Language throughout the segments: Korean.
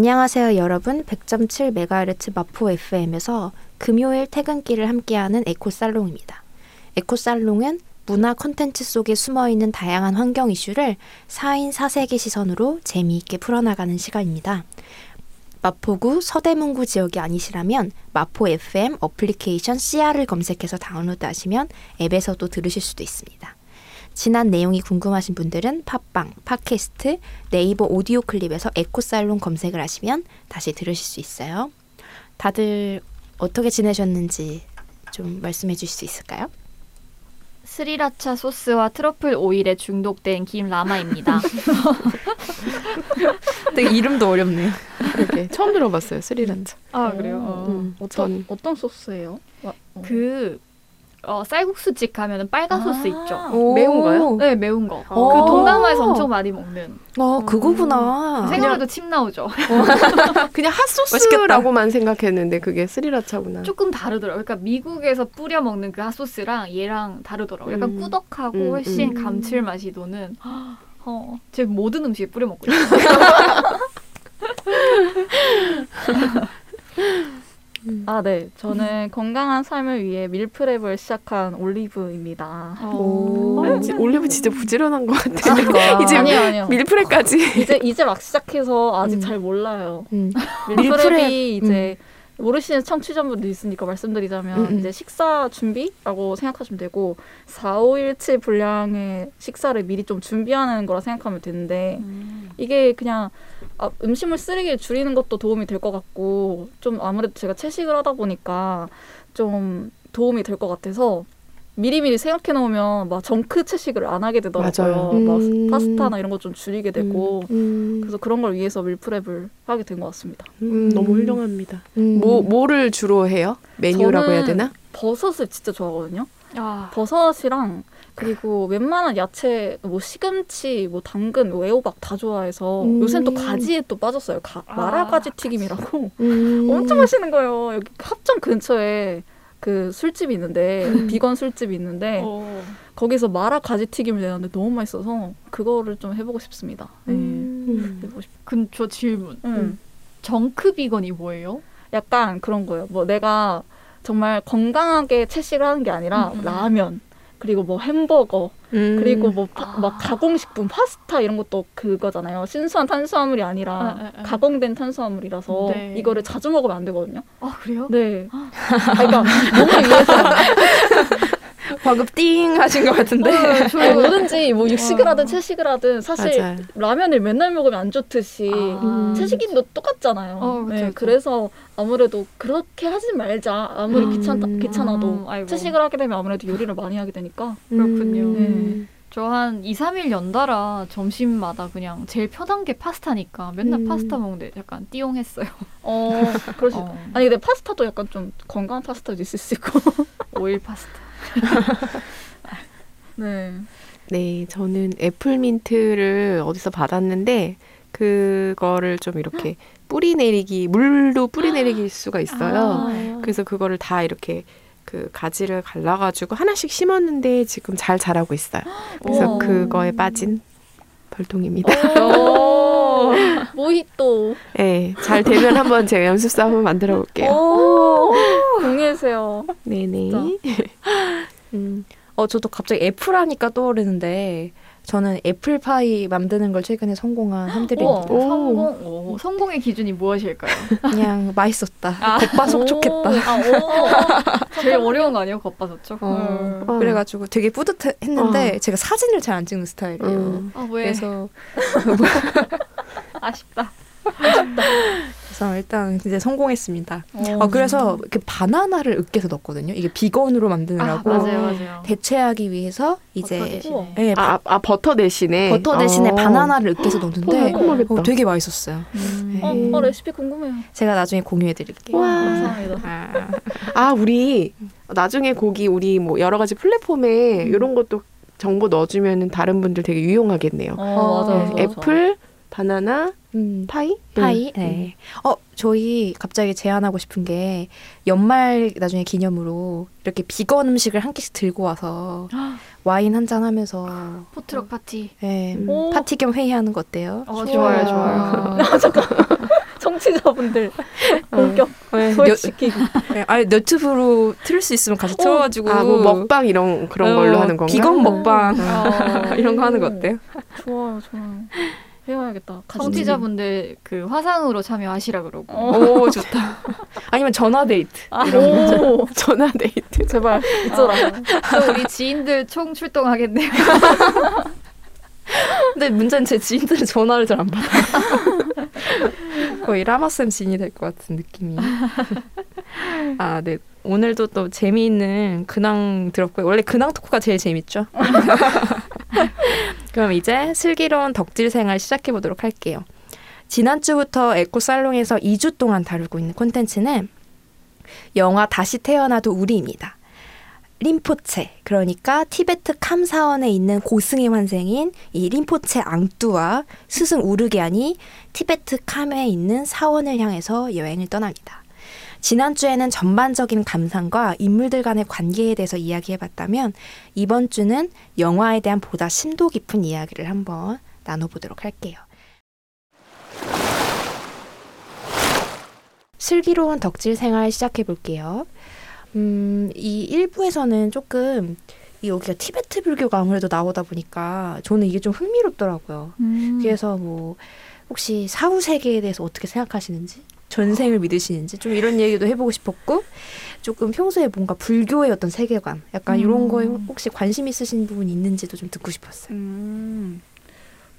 안녕하세요 여러분 100.7MHz 마포 FM에서 금요일 퇴근길을 함께하는 에코살롱입니다. 에코살롱은 문화 콘텐츠 속에 숨어있는 다양한 환경 이슈를 4인 4색의 시선으로 재미있게 풀어나가는 시간입니다. 마포구 서대문구 지역이 아니시라면 마포 FM 어플리케이션 CR을 검색해서 다운로드하시면 앱에서도 들으실 수도 있습니다. 지난 내용이 궁금하신 분들은 팟빵, 팟캐스트, 네이버 오디오 클립에서 에코살롱 검색을 하시면 다시 들으실 수 있어요. 다들 어떻게 지내셨는지 좀 말씀해 주실 수 있을까요? 스리라차 소스와 트러플 오일에 중독된 김라마입니다. 되게 이름도 어렵네요. 그렇게 처음 들어봤어요 스리란차. 아 그래요? 어. 음, 어떤 어떤 소스예요? 와, 어. 그 어, 쌀국수집 가면은 빨간 아. 소스 있죠. 매운가요? 네 매운 거. 어. 그 동남아에서 엄청 많이 먹는. 어, 그거구나. 생각해도 침 나오죠. 그냥 핫소스라고만 생각했는데 그게 스리라차구나. 조금 다르더라고요. 그러니까 미국에서 뿌려 먹는 그 핫소스랑 얘랑 다르더라고요. 약간 음. 꾸덕하고 음, 훨씬 음. 감칠맛이 도는. 어, 제 모든 음식에 뿌려 먹고 있어요. 아, 네. 저는 건강한 삶을 위해 밀프렙을 시작한 올리브입니다. 오, 어. 지- 올리브 진짜 부지런한 것 같아. 그러니까. 이제 아니요, 아니요. 밀프레까지. 이제 이제 막 시작해서 아직 음. 잘 몰라요. 음. 밀프렙이 이제 모르시는 청취자분들 있으니까 말씀드리자면 음, 음. 이제 식사 준비라고 생각하시면 되고 4, 5일치 분량의 식사를 미리 좀 준비하는 거라 생각하면 되는데 음. 이게 그냥 아, 음식물 쓰레기를 줄이는 것도 도움이 될 것 같고 좀 아무래도 제가 채식을 하다 보니까 좀 도움이 될 것 같아서 미리미리 생각해 놓으면 막 정크 채식을 안 하게 되더라고요. 맞아요. 막 음. 파스타나 이런 거좀 줄이게 되고 음. 그래서 그런 걸 위해서 밀프렙을 하게 된 것 같습니다. 음, 너무 훌륭합니다. 음. 뭐 뭐를 주로 해요? 메뉴라고 저는 해야 되나? 버섯을 진짜 좋아하거든요. 아, 버섯이랑 그리고 웬만한 야채 뭐 시금치, 뭐 당근, 뭐 애호박 다 좋아해서 음. 요새는 또 가지에 또 빠졌어요. 가, 아, 마라가지 튀김이라고 음. 엄청 맛있는 거예요. 여기 합정 근처에 그 술집이 있는데 음. 비건 술집이 있는데 어. 거기서 마라 가지 튀김을 내는데 너무 맛있어서 그거를 좀 해보고 싶습니다. 네. 음. 해보고 싶. 그럼 저 질문. 음. 정크 비건이 뭐예요? 약간 그런 거예요. 뭐 내가 정말 건강하게 채식을 하는 게 아니라 음. 라면 그리고 뭐 햄버거 음. 그리고 뭐막 아. 가공식품 파스타 이런 것도 그거잖아요. 신수한 탄수화물이 아니라 아, 아, 아. 가공된 탄수화물이라서 네. 이거를 자주 먹으면 안 되거든요. 아 그래요? 네. 아, 그러니까 몸을 위해서 방금 띵 하신 것 같은데. 아니, 뭐든지 뭐 육식을 하든 채식을 하든 사실 맞아요. 라면을 맨날 먹으면 안 좋듯이 아. 채식인도 똑같잖아요. 어, 그쵸, 네, 그쵸. 그래서 아무래도 그렇게 하지 말자. 아무리 음. 귀찮다, 귀찮아도 음, 아이고. 채식을 하게 되면 아무래도 요리를 많이 하게 되니까. 그렇군요. 음. 저한 2, 3일 연달아 점심마다 그냥 제일 편한 게 파스타니까 맨날 음. 파스타 먹는데 약간 띠용했어요. 어, 그러시. 어, 아니 근데 파스타도 약간 좀 건강한 파스타도 있을 수 있고. 오일 파스타. 네. 네, 저는 애플민트를 어디서 받았는데 그거를 좀 이렇게 뿌리 내리기 물로 뿌리 내리길 수가 있어요. 아. 그래서 그거를 다 이렇게 그 가지를 갈라가지고 하나씩 심었는데 지금 잘 자라고 있어요. 그래서. 그거에 빠진 벌통입니다. 오, 모히또. 네, 잘 되면 한번 제가 연습사 한번 만들어 볼게요. 오, 공유해주세요. 네네. 음. 어, 저도 갑자기 애플하니까 떠오르는데 저는 애플파이 만드는 걸 최근에 성공한 한들입니다. 오. 성공. 오, 성공의 기준이 무엇일까요? 그냥 맛있었다. 아. 겉바속촉했다. 오, 아, 제일 어려운 거 아니에요? 겉바속촉? 어, 음. 어. 그래가지고 되게 뿌듯했는데 어. 제가 사진을 잘 안 찍는 스타일이에요. 음. 아 왜? 그래서 아쉽다. 그래서 일단 이제 성공했습니다. 오. 어, 그래서 그 바나나를 으깨서 넣었거든요. 이게 비건으로 아, 만드느라고 맞아요, 맞아요. 대체하기 위해서 버터 이제 대신에. 예, 아, 아, 버터 대신에 버터 대신에 어. 바나나를 으깨서 넣었는데 꼼꼼하겠다. 어, 되게 맛있었어요. 음. 어, 어, 레시피 궁금해요. 제가 나중에 공유해 드릴게요. 와. 감사합니다. 아, 아, 우리 나중에 거기 우리 뭐 여러 가지 플랫폼에 이런 것도 정보 넣어주면은 다른 분들 되게 유용하겠네요. 어, 맞아, 네, 맞아, 맞아. 바나나, 음, 파이? 파이. 네. 어, 저희 갑자기 제안하고 싶은 게 연말 나중에 기념으로 이렇게 비건 음식을 한 끼씩 들고 와서 와인 한 잔 하면서 포트럭 파티. 네, 음. 오. 파티 겸 회의하는 거 어때요? 어, 좋아요, 좋아요, 좋아요. 어, 청취자분들 본격 네, 소외시키기. 네, 아니 너튜브로 틀을 수 있으면 같이 틀어가지고 아, 뭐 먹방 이런 그런 걸로 어, 하는 건가? 비건 먹방 어, 이런 거 하는 거 어때요? 좋아요, 좋아요. 해봐야겠다. 청취자분들 그 화상으로 참여하시라 그러고. 어. 오 좋다. 아니면 전화 데이트. 오, 전화 데이트. 제발 있어라. 또 우리 지인들 총 출동하겠네요. 근데 문제는 제 지인들은 전화를 잘 안 받아요. 거의 라마쌤 지인이 될 것 같은 느낌이. 아, 네. 오늘도 또 재미있는 근황 들었고요. 원래 근황 토크가 제일 재밌죠? 그럼 이제 슬기로운 덕질 생활 시작해 보도록 할게요. 지난주부터 에코살롱에서 2주 동안 다루고 있는 콘텐츠는 영화 다시 태어나도 우리입니다. 림포체, 그러니까 티베트 캄사원에 있는 고승의 환생인 이 림포체 앙뚜와 스승 우르게안이 티베트 캄에 있는 사원을 향해서 여행을 떠납니다. 지난주에는 전반적인 감상과 인물들 간의 관계에 대해서 이야기해봤다면 이번 주는 영화에 대한 보다 심도 깊은 이야기를 한번 나눠보도록 할게요. 슬기로운 덕질 생활 시작해 볼게요. 음, 이 1부에서는 조금 이 여기가 티베트 불교가 아무래도 나오다 보니까 저는 이게 좀 흥미롭더라고요. 음. 그래서 뭐 혹시 사후 세계에 대해서 어떻게 생각하시는지, 전생을 믿으시는지 좀 이런 얘기도 해보고 싶었고 조금 평소에 뭔가 불교의 어떤 세계관, 약간 이런 음. 거에 혹시 관심 있으신 부분이 있는지도 좀 듣고 싶었어요. 음,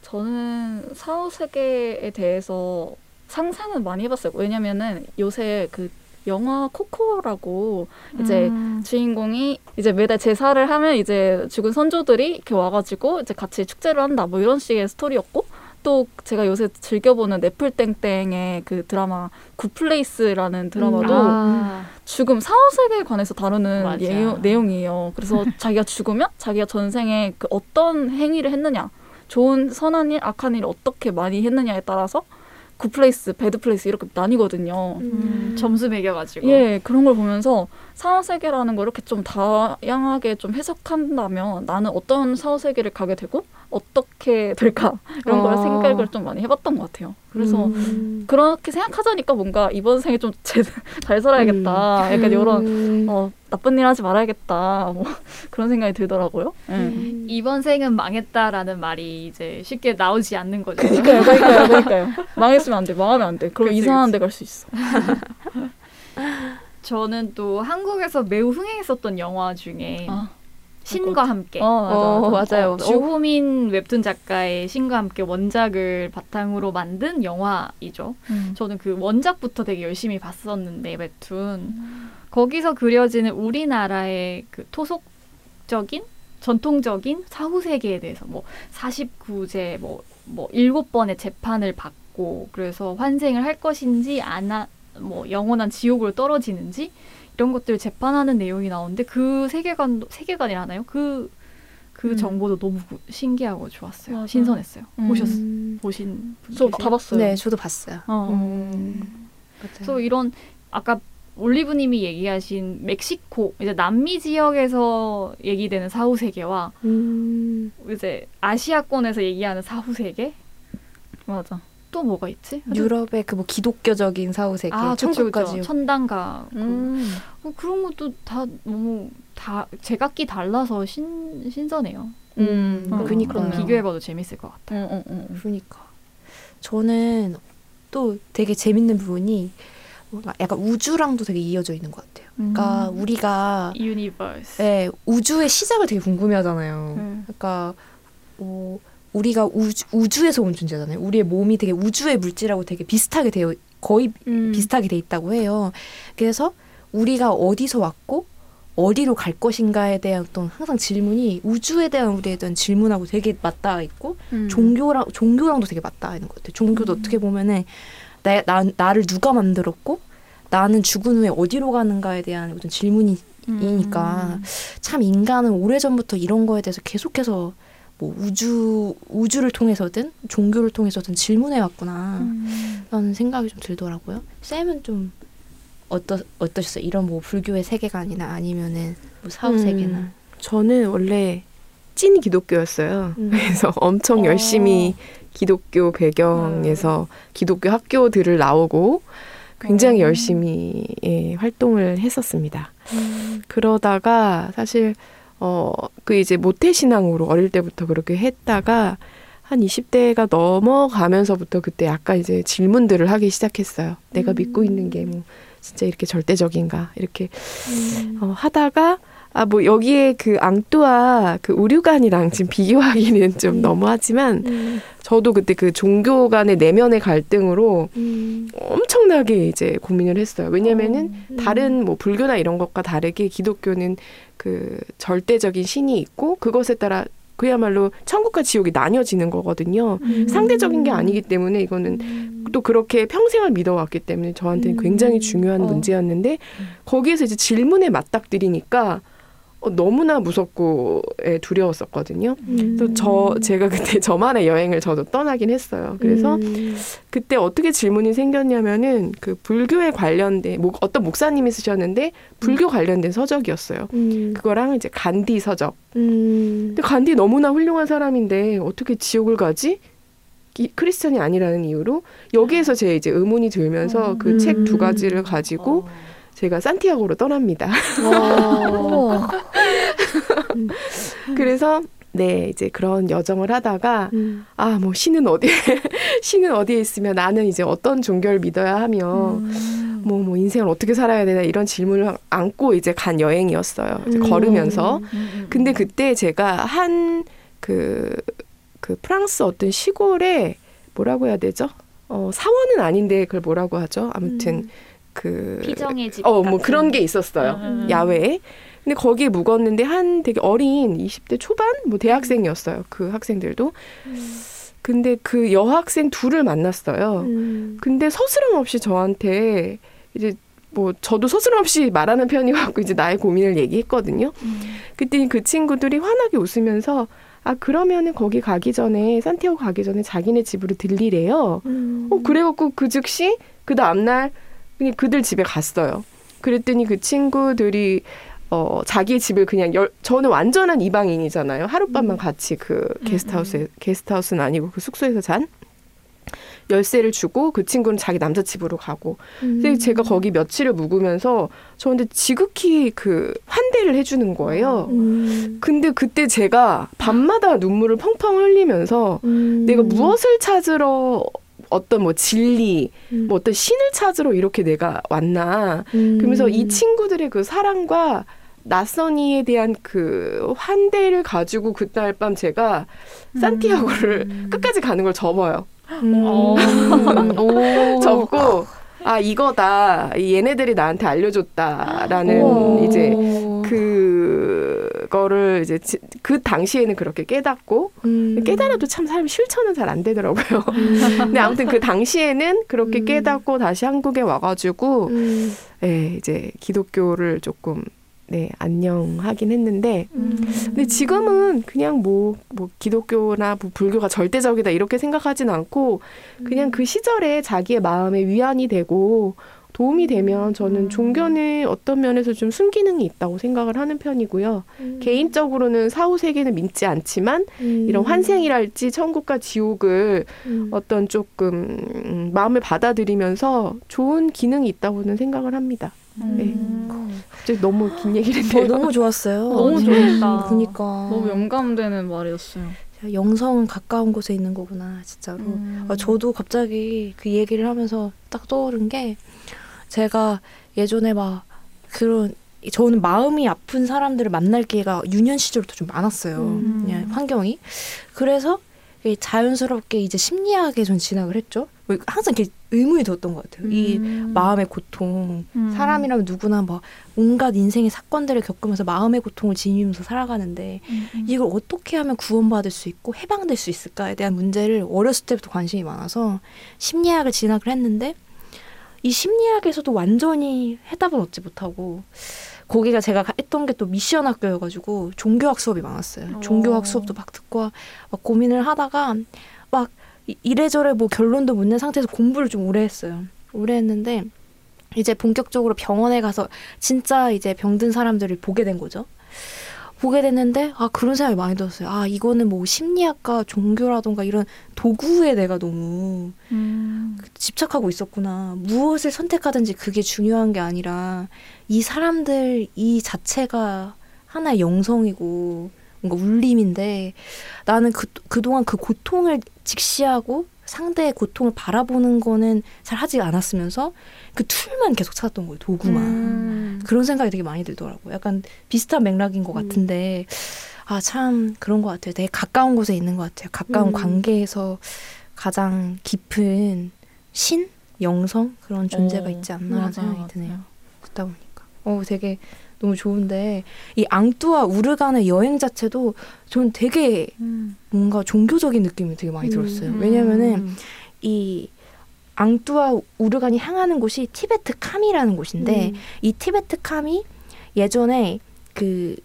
저는 사후 세계에 대해서 상상은 많이 해봤어요. 왜냐면은 요새 그 영화 코코라고 이제 음. 주인공이 이제 매달 제사를 하면 이제 죽은 선조들이 이렇게 와가지고 이제 같이 축제를 한다 뭐 이런 식의 스토리였고 또 제가 요새 즐겨보는 네플땡땡의 그 드라마 굿플레이스라는 드라마도 아. 죽음 사후 세계에 관해서 다루는. 예요- 내용이에요. 그래서 자기가 죽으면 자기가 전생에 그 어떤 행위를 했느냐, 좋은 선한 일, 악한 일을 어떻게 많이 했느냐에 따라서 good place, bad place 이렇게 나뉘거든요. 음, 점수 매겨가지고. 예, 그런 걸 보면서 사후 세계라는 걸 이렇게 좀 다양하게 좀 해석한다면 나는 어떤 사후 세계를 가게 되고 어떻게 될까 이런 걸 어. 생각을 좀 많이 해봤던 것 같아요. 그래서 음. 그렇게 생각하자니까 뭔가 이번 생에 좀 잘 살아야겠다. 약간 이런 음. 어, 나쁜 일 하지 말아야겠다. 뭐 그런 생각이 들더라고요. 예. 음. 이번 생은 망했다라는 말이 이제 쉽게 나오지 않는 거죠. 그러니까요, 그러니까요, 그러니까요. 망했으면 안 돼, 망하면 안 돼. 그럼 그치, 이상한. 데 갈 수 있어. 저는 또 한국에서 매우 흥행했었던 영화 중에 아, 신과 함께. 어, 맞아, 어, 맞아. 맞아요. 어, 주호민 웹툰 작가의 신과 함께 원작을 바탕으로 만든 영화이죠. 음. 저는 그 원작부터 되게 열심히 봤었는데 웹툰 거기서 그려지는 우리나라의 그 토속적인 전통적인 사후 세계에 대해서 뭐 49제 뭐뭐 일곱 번의 재판을 받고 그래서 환생을 할 것인지 안 뭐 영원한 지옥으로 떨어지는지 이런 것들을 재판하는 내용이 나오는데 그 세계관도 세계관이라나요? 그그 음. 정보도 너무 신기하고 좋았어요. 맞아. 신선했어요. 음. 보셨 보신 분저 계세요? 다 봤어요. 네, 저도 봤어요. 어. 음. 그래서 이런 아까 올리브님이 얘기하신 멕시코 이제 남미 지역에서 얘기되는 사후 세계와 음. 이제 아시아권에서 얘기하는 사후 세계 맞아. 또 뭐가 있지? 유럽의 그 뭐 기독교적인 사후 세계, 아, 천국까지. 천당가 음. 어, 그런 것도 다 너무 다 제각기 달라서 신 신선해요. 음, 어, 그니까요. 그러네요. 비교해봐도 재밌을 것 같아요. 응, 응, 응. 그러니까 저는 또 되게 재밌는 부분이 뭔가 약간 우주랑도 되게 이어져 있는 것 같아요. 그러니까 음. 우리가 universe. 네, 우주의 시작을 되게 궁금해하잖아요. 음. 그러니까 뭐 우리가 우주, 우주 에서 온 존재잖아요. 우리의 몸이 되게 우주의 물질하고 되게 비슷하게 되어 거의 음. 비슷하게 돼 있다고 해요. 그래서 우리가 어디서 왔고 어디로 갈 것인가에 대한 어떤 항상 질문이 우주에 대한 우리에 대한 질문하고 되게 맞닿아 있고 음. 종교랑 종교랑도 되게 맞닿아 있는 것 같아요. 종교도 어떻게 보면은 나, 나 나를 누가 만들었고 나는 죽은 후에 어디로 가는가에 대한 어떤 질문이니까 음. 참 인간은 오래 전부터 이런 거에 대해서 계속해서 뭐 우주 우주를 통해서든 종교를 통해서든 질문해 왔구나. 음. 라는 생각이 좀 들더라고요. 쌤은 좀 어떠 어떠셨어요? 이런 뭐 불교의 세계관이나 아니면은 뭐 사후 음, 세계나. 저는 원래 찐 기독교였어요. 음. 그래서 엄청 어. 열심히 기독교 배경에서 기독교 학교들을 나오고 굉장히 어. 열심히 예, 활동을 했었습니다. 그러다가 사실 어 그 이제 모태 신앙으로 어릴 때부터 그렇게 했다가 한 20대가 넘어가면서부터 그때 약간 이제 질문들을 하기 시작했어요. 내가 믿고 있는 게 뭐 진짜 이렇게 절대적인가? 이렇게 어, 하다가 아 뭐 여기에 그 앙뚜아 그 우류관이랑 지금 비교하기는 좀 너무하지만 저도 그때 그 종교 간의 내면의 갈등으로 엄청나게 이제 고민을 했어요. 왜냐면은 다른 뭐 불교나 이런 것과 다르게 기독교는 그 절대적인 신이 있고 그것에 따라 그야말로 천국과 지옥이 나뉘어지는 거거든요. 상대적인 게 아니기 때문에 이거는 또 그렇게 평생을 믿어왔기 때문에 저한테는 굉장히 중요한 어. 문제였는데 거기에서 이제 질문에 맞닥뜨리니까 어, 너무나 무섭고 예, 두려웠었거든요. 또저 제가 그때 저만의 여행을 저도 떠나긴 했어요. 그래서 음. 그때 어떻게 질문이 생겼냐면은 그 불교에 관련된 뭐 어떤 목사님이 쓰셨는데 불교 관련된 서적이었어요. 음. 그거랑 이제 간디 서적. 음. 근데 간디 너무나 훌륭한 사람인데 어떻게 지옥을 가지? 이, 크리스천이 아니라는 이유로 여기에서 제 이제 의문이 들면서 그 책 두 가지를 가지고 제가 산티아고로 떠납니다. 어. 그래서 네 이제 그런 여정을 하다가 음. 아 뭐 신은 어디에 신은 어디에 있으면 나는 이제 어떤 종교를 믿어야 하며 음. 뭐 뭐 인생을 어떻게 살아야 되나 이런 질문을 안고 이제 간 여행이었어요. 이제 음. 걸으면서 음. 근데 그때 제가 한 그 그 프랑스 어떤 시골에 뭐라고 해야 되죠? 어 사원은 아닌데 그걸 뭐라고 하죠? 아무튼 그 피정의 집. 어 뭐. 그런 게 있었어요. 음. 야외에. 근데 거기에 묵었는데 한 되게 어린 20대 초반 뭐 대학생이었어요. 그 학생들도. 근데 그 여학생 둘을 만났어요. 음. 근데 서스럼 없이 저한테 이제 뭐 저도 서스럼 없이 말하는 편이갖고 이제 나의 고민을 얘기했거든요. 음. 그때 그 친구들이 환하게 웃으면서 아 그러면은 거기 가기 전에 산티아고 가기 전에 자기네 집으로 들리래요. 음. 어 그래갖고 그 즉시 그 다음날 그냥 그들 집에 갔어요. 그랬더니 그 친구들이 어 자기 집을 그냥 열 저는 완전한 이방인이잖아요. 하룻밤만 같이 그 게스트하우스에 게스트하우스는 아니고 그 숙소에서 잔 열쇠를 주고 그 친구는 자기 남자 집으로 가고 근데 제가 거기 며칠을 묵으면서 저한테 지극히 그 환대를 해주는 거예요. 음. 근데 그때 제가 밤마다 눈물을 펑펑 흘리면서 음. 내가 무엇을 찾으러 어떤 뭐 진리, 음. 뭐 어떤 신을 찾으러 이렇게 내가 왔나. 음. 그러면서 이 친구들의 그 사랑과 낯선이에 대한 그 환대를 가지고 그날 밤 제가 산티아고를 끝까지 가는 걸 접어요. 음. 어. 오. 접고 아 이거다. 얘네들이 나한테 알려줬다라는 오. 이제 그거를 이제 지- 그 당시에는 그렇게 깨닫고 음. 깨달아도 참 사람 실천은 잘 안 되더라고요. 음. 근데 아무튼 그 당시에는 그렇게 음. 깨닫고 다시 한국에 와가지고 음. 네, 이제 기독교를 조금 네 안녕하긴 했는데 음. 근데 지금은 그냥 뭐, 뭐 기독교나 뭐 불교가 절대적이다 이렇게 생각하진 않고 그냥 그 시절에 자기의 마음에 위안이 되고 도움이 되면 저는 종교는 어떤 면에서 좀 순기능이 있다고 생각을 하는 편이고요. 개인적으로는 사후 세계는 믿지 않지만 음. 이런 환생이랄지 천국과 지옥을 음. 어떤 조금 음, 마음을 받아들이면서 좋은 기능이 있다고는 생각을 합니다. 음. 갑자기 너무 긴 얘기를 어, 했네요. 너무 좋았어요. 너무 음, 좋았다. 그니까. 너무 영감되는 말이었어요. 영성은 가까운 곳에 있는 거구나, 진짜로. 음. 아, 저도 갑자기 그 얘기를 하면서 딱 떠오른 게 제가 예전에 막 그런 저는 마음이 아픈 사람들을 만날 기회가 유년 시절부터 좀 많았어요. 음. 그냥 환경이. 그래서 자연스럽게 이제 심리학에 전 진학을 했죠. 뭐 항상 이렇게 의문이 들었던 것 같아요. 이 음. 마음의 고통. 음. 사람이라면 누구나 막 온갖 인생의 사건들을 겪으면서 마음의 고통을 지니면서 살아가는데 음, 음. 이걸 어떻게 하면 구원받을 수 있고 해방될 수 있을까에 대한 문제를 어렸을 때부터 관심이 많아서 심리학을 진학을 했는데 이 심리학에서도 완전히 해답은 얻지 못하고 거기가 제가 했던 게 또 미션 학교여가지고 종교학 수업이 많았어요. 어. 종교학 수업도 막 듣고 막 고민을 하다가 막 이- 이래저래 뭐 결론도 못 낸 상태에서 공부를 좀 오래 했어요. 오래 했는데 이제 본격적으로 병원에 가서 진짜 이제 병든 사람들을 보게 된 거죠. 보게 됐는데 아 그런 생각이 많이 들었어요. 아 이거는 뭐 심리학과 종교라던가 이런 도구에 내가 너무 음. 집착하고 있었구나. 무엇을 선택하든지 그게 중요한 게 아니라 이 사람들 이 자체가 하나의 영성이고 뭔가 울림인데 나는 그, 그동안 그 고통을 직시하고 상대의 고통을 바라보는 거는 잘 하지 않았으면서 그 툴만 계속 찾았던 거예요. 도구만. 음. 그런 생각이 되게 많이 들더라고요. 약간 비슷한 맥락인 것 음. 같은데 아 참 그런 것 같아요. 되게 가까운 곳에 있는 것 같아요. 가까운 음. 관계에서 가장 깊은 신, 영성 그런 존재가 어, 있지 않나라는 맞아, 생각이 맞아. 드네요. 듣다 보니까 어 되게 너무 좋은데 이 앙뚜와 우르간의 여행 자체도 전 되게 음. 뭔가 종교적인 느낌이 되게 많이 들었어요. 음. 왜냐면은 이 앙뚜와 우르간이 향하는 곳이 티베트 캄이라는 곳인데 음. 이 티베트 캄이 예전에 그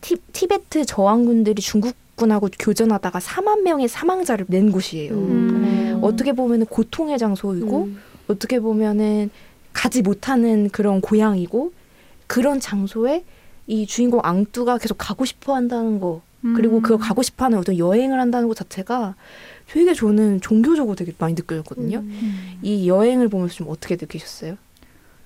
티, 티베트 저항군들이 중국 군하고 교전하다가 4만 명의 사망자를 낸 곳이에요. 음. 어떻게 보면은 고통의 장소이고 음. 어떻게 보면은 가지 못하는 그런 고향이고 그런 장소에 이 주인공 앙뚜가 계속 가고 싶어 한다는 거 그리고 음. 그걸 가고 싶어 하는 어떤 여행을 한다는 것 자체가 되게 저는 종교적으로 되게 많이 느껴졌거든요. 음. 이 여행을 보면서 좀 어떻게 느끼셨어요?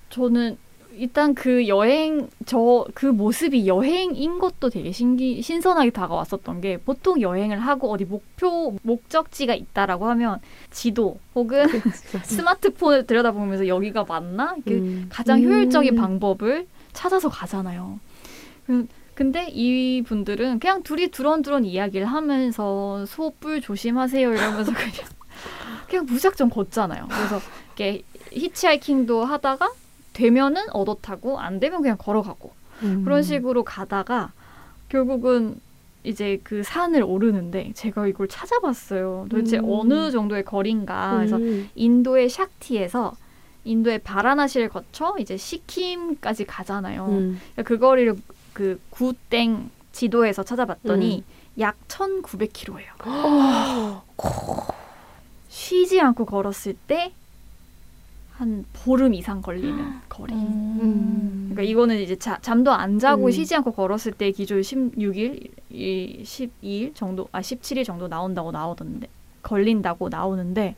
저는 일단 그 여행 저 그 모습이 여행인 것도 되게 신기 신선하게 다가왔었던 게 보통 여행을 하고 어디 목표 목적지가 있다라고 하면 지도 혹은 스마트폰을 들여다보면서 여기가 맞나 음. 가장 효율적인 음. 방법을 찾아서 가잖아요. 그- 근데 이 분들은 그냥 둘이 두런두런 이야기를 하면서 소불 조심하세요 이러면서 그냥 그냥 무작정 걷잖아요. 그래서 이렇게 히치하이킹도 하다가 되면은 얻어 타고 안 되면 그냥 걸어가고 음. 그런 식으로 가다가 결국은 이제 그 산을 오르는데 제가 이걸 찾아봤어요. 도대체 음. 어느 정도의 거리인가. 그래서 음. 인도의 샥티에서 인도의 바라나시를 거쳐 이제 시킴까지 가잖아요. 음. 그러니까 그 거리를 그 구땡 지도에서 찾아봤더니 약 1,900km예요. 쉬지 않고 걸었을 때 한 보름 이상 걸리는 거리. 음. 그러니까 이거는 이제 자, 잠도 안 자고 음. 쉬지 않고 걸었을 때 기준 16일, 이 12일 정도, 아 17일 정도 나온다고 나오던데 걸린다고 나오는데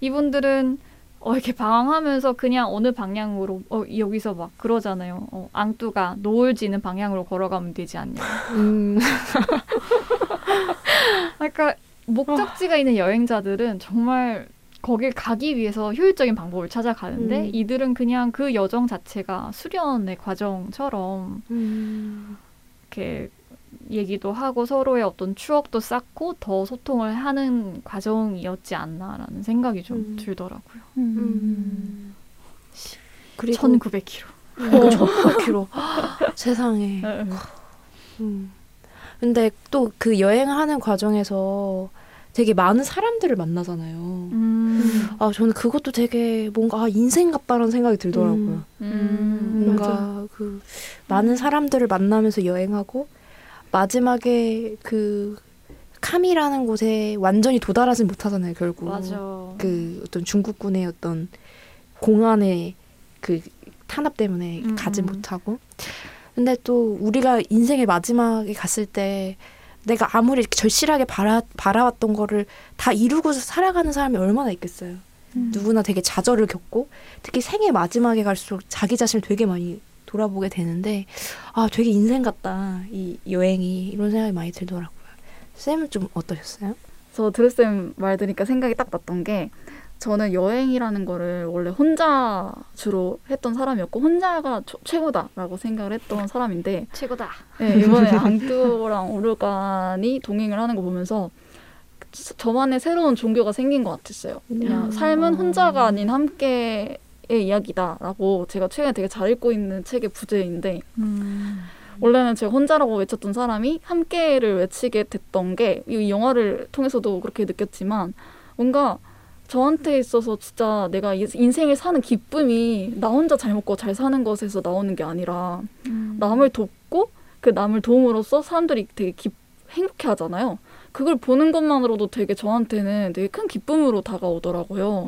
이분들은 어, 이렇게 방황하면서 그냥 어느 방향으로 어, 여기서 막 그러잖아요. 어, 앙뚜가 노을 지는 방향으로 걸어가면 되지 않냐. 음. 그러니까 목적지가 있는 여행자들은 정말 거길 가기 위해서 효율적인 방법을 찾아가는데 음. 이들은 그냥 그 여정 자체가 수련의 과정처럼 음. 이렇게 얘기도 하고 서로의 어떤 추억도 쌓고 더 소통을 하는 과정이었지 않나라는 생각이 좀 음. 들더라고요. 음. 그리고 1900km. 어, 1900km. 세상에. 음. 근데 또 그 여행을 하는 과정에서 되게 많은 사람들을 만나잖아요. 음. 아, 저는 그것도 되게 뭔가 아, 인생 같다라는 생각이 들더라고요. 음. 음. 뭔가 맞아. 그 많은 사람들을 만나면서 여행하고 마지막에 그 캄이라는 곳에 완전히 도달하지 못하잖아요, 결국. 맞아. 그 어떤 중국군의 어떤 공안의 그 탄압 때문에 음, 가지 음. 못하고. 근데 또 우리가 인생의 마지막에 갔을 때 내가 아무리 이렇게 절실하게 바라, 바라왔던 거를 다 이루고 살아가는 사람이 얼마나 있겠어요. 음. 누구나 되게 좌절을 겪고 특히 생애 마지막에 갈수록 자기 자신을 되게 많이 돌아보게 되는데 아 되게 인생 같다 이 여행이 이런 생각이 많이 들더라고요. 쌤은 좀 어떠셨어요? 저 드레쌤 말 들으니까 생각이 딱 났던 게 저는 여행이라는 거를 원래 혼자 주로 했던 사람이었고 혼자가 초- 최고다라고 생각을 했던 사람인데 최고다. 네, 이번에 앙뚜랑 오르간이 동행을 하는 거 보면서 저- 저만의 새로운 종교가 생긴 것 같았어요. 그냥 음. 삶은 혼자가 아닌 함께의 이야기다라고 제가 최근에 되게 잘 읽고 있는 책의 부제인데 음. 원래는 제가 혼자라고 외쳤던 사람이 함께를 외치게 됐던 게 이 영화를 통해서도 그렇게 느꼈지만 뭔가 저한테 있어서 진짜 내가 이- 인생을 사는 기쁨이 나 혼자 잘 먹고 잘 사는 것에서 나오는 게 아니라 음. 남을 돕고 그 남을 도움으로써 사람들이 되게 기, 행복해 하잖아요. 그걸 보는 것만으로도 되게 저한테는 되게 큰 기쁨으로 다가오더라고요.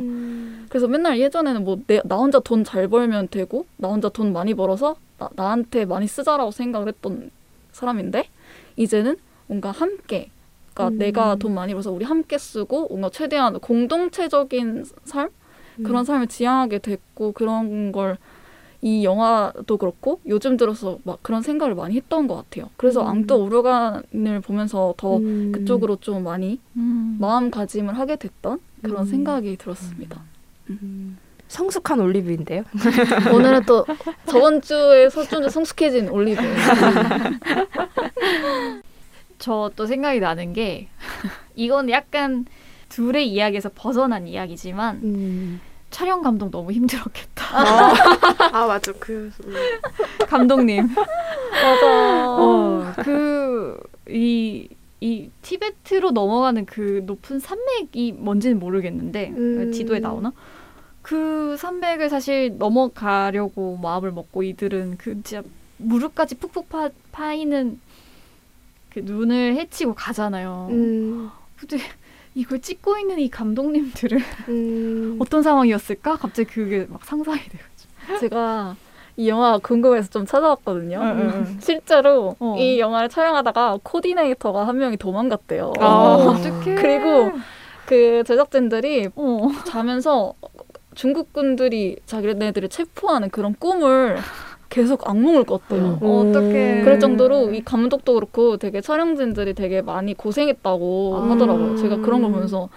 그래서 맨날 예전에는 뭐 나 혼자 돈 잘 벌면 되고 나 혼자 돈 많이 벌어서 나, 나한테 많이 쓰자라고 생각을 했던 사람인데 이제는 뭔가 함께 그러니까 음. 내가 돈 많이 벌어서 우리 함께 쓰고 뭔가 최대한 공동체적인 삶 그런 음. 삶을 지향하게 됐고 그런 걸 이 영화도 그렇고 요즘 들어서 막 그런 생각을 많이 했던 것 같아요. 그래서 음. 앙뚜 오르간을 보면서 더 음. 그쪽으로 좀 많이 음. 마음가짐을 하게 됐던 그런 음. 생각이 들었습니다. 음. 성숙한 올리브인데요. 오늘은 또 저번 주에 서준주 성숙해진 올리브. 저 또 생각이 나는 게 이건 약간 둘의 이야기에서 벗어난 이야기지만 음. 촬영 감독 너무 힘들었겠다. 아 맞아 그 음. 감독님. 맞아. 어, 그, 이, 이 티베트로 넘어가는 그 높은 산맥이 뭔지는 모르겠는데, 음. 지도에 나오나? 그 산맥을 사실 넘어가려고 마음을 먹고 이들은 그 진짜 무릎까지 푹푹 파, 파이는 그 눈을 헤치고 가잖아요. 음. 근데 이걸 찍고 있는 이 감독님들은 음. 어떤 상황이었을까? 갑자기 그게 막 상상이 돼요. 제가 이 영화 궁금해서 좀 찾아봤거든요. 응. 실제로 어. 이 영화를 촬영하다가 코디네이터가 한 명이 도망갔대요. 아, 어떡해. 그리고 그 제작진들이 어. 자면서 중국군들이 자기네들을 체포하는 그런 꿈을 계속 악몽을 꿨대요. 음. 어떡해. 그럴 정도로 이 감독도 그렇고 되게 촬영진들이 되게 많이 고생했다고 아. 하더라고요. 제가 그런 걸 보면서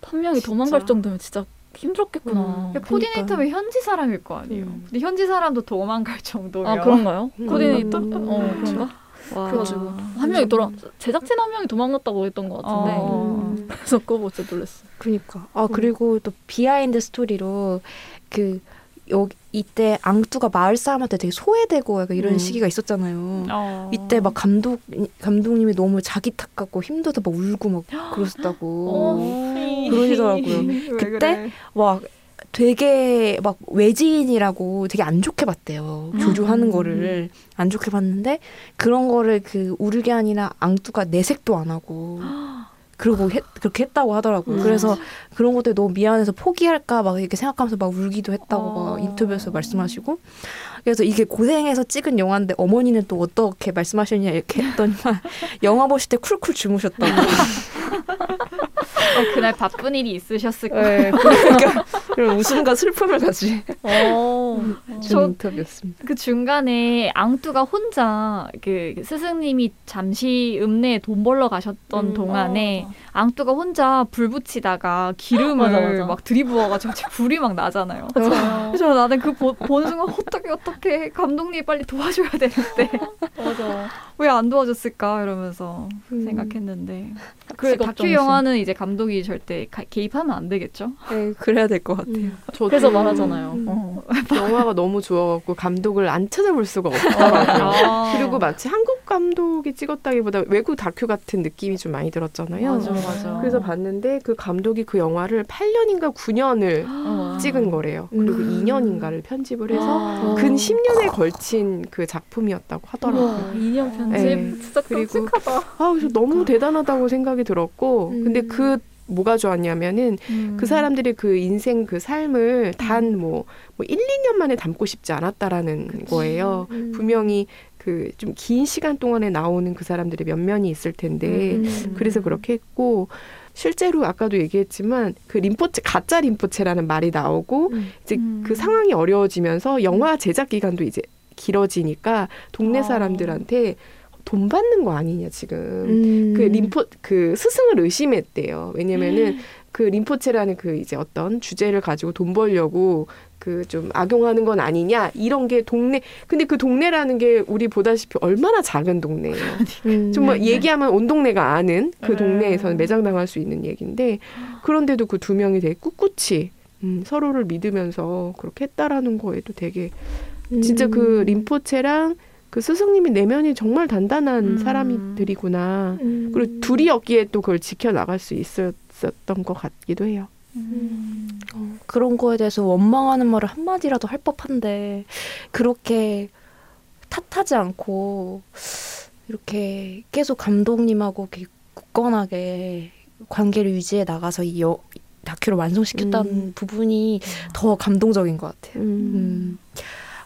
한 명이 진짜. 도망갈 정도면 진짜 힘들었겠구나. 음. 코디네이터면 현지 사람일 거 아니에요. 음. 근데 현지 사람도 도망갈 정도면 아 그런가요? 음. 코디네이터? 음. 어 그런가? 와. 그래가지고 한 명이 돌아 제작진 한 명이 도망갔다고 했던 것 같은데 어. 음. 그래서 그거 보고 진짜 놀랐어. 그니까. 아 그리고 또 behind story로 그 여기 이때 앙뚜가 마을 사람한테 되게 소외되고 약간 이런 음. 시기가 있었잖아요. 어. 이때 막 감독 감독님이 너무 자기 탓 같고 힘들어서 막 울고 막 그러셨다고 어. 그러시더라고요. 왜 그때 그래? 막 되게 막 외지인이라고 되게 안 좋게 봤대요. 음. 구조하는 거를 안 좋게 봤는데 그런 거를 그 우르겐이나 앙뚜가 내색도 안 하고 그러고 했, 그렇게 했다고 하더라고요. 음. 그래서 그런 것들 너무 미안해서 포기할까 막 이렇게 생각하면서 막 울기도 했다고 어. 막 인터뷰에서 말씀하시고 그래서 이게 고생해서 찍은 영화인데 어머니는 또 어떻게 말씀하셨냐 이렇게 했더니만 영화 보실 때 쿨쿨 주무셨다고. 어, 그날 바쁜 일이 있으셨을 거예요. 네, 그러니까 그런 웃음과 슬픔을 같이 어. 준 저- 인터뷰였습니다. 그 중간에 앙뚜가 혼자 그 스승님이 잠시 읍내에 돈 벌러 가셨던 음. 동안에 앙뚜가 혼자 불 붙이다가 기름을 맞아, 맞아. 막 들이부어가지고 불이 막 나잖아요. 맞아. 그래서 나는 그 보, 보는 순간 어떻게 어떻게 감독님 빨리 도와줘야 되는데 맞아. 왜 안 도와줬을까 이러면서 음. 생각했는데 그 다큐 정신. 영화는 이제 감독이 절대 가- 개입하면 안 되겠죠. 네, 그래야 될 것 같아요. 저도 그래서 말하잖아요. 음. 어. 영화가 너무 좋아갖고 감독을 안 찾아볼 수가 없더라고요. 아. 그리고 마치 한국 감독이 찍었다기보다 외국 다큐 같은 느낌이 좀 많이 들었잖아요. 맞아 맞아. 그래서 봤는데 그 감독이 그 영화를 8년인가 9년을 어. 찍은 거래요. 그리고 음. 2년인가를 편집을 해서 아. 근 10년에 걸친 그 작품이었다고 하더라고요. 우와, 2년 편집 네. 진짜 그리고 끔찍하다. 아, 그래서 너무 대단하다고 생각이 들었고, 음. 근데 그 뭐가 좋았냐면은 음. 그 사람들이 그 인생 그 삶을 단뭐뭐 1, 2년 만에 담고 싶지 않았다라는 거예요. 음. 분명히 그 좀 긴 시간 동안에 나오는 그 사람들의 면면이 있을 텐데 음. 그래서 그렇게 했고 실제로 아까도 얘기했지만 그 림포체 가짜 림포체라는 말이 나오고 음. 이제 음. 그 상황이 어려워지면서 영화 제작 기간도 이제 길어지니까 동네 어. 사람들한테 돈 받는 거 아니냐 지금 음. 그 림포 그 스승을 의심했대요. 왜냐면은 그 림포체라는 그 이제 어떤 주제를 가지고 돈 벌려고 그 좀 악용하는 건 아니냐 이런 게 동네 근데 그 동네라는 게 우리 보다시피 얼마나 작은 동네예요. 음. 정말 얘기하면 온 동네가 아는 그 네. 동네에서는 매장당할 수 있는 얘기인데 그런데도 그 두 명이 되게 꿋꿋이 음, 서로를 믿으면서 그렇게 했다라는 거에도 되게 진짜 그 음. 림포체랑 그 스승님이 내면이 정말 단단한 음. 사람들이구나. 음. 그리고 둘이었기에 또 그걸 지켜나갈 수 있었 던 것 같기도 해요. 음. 어, 그런 거에 대해서 원망하는 말을 한마디라도 할 법한데 그렇게 탓하지 않고 이렇게 계속 감독님하고 이렇게 굳건하게 관계를 유지해 나가서 이 여, 다큐를 완성시켰다는 음. 부분이 더 감동적인 것 같아요. 음.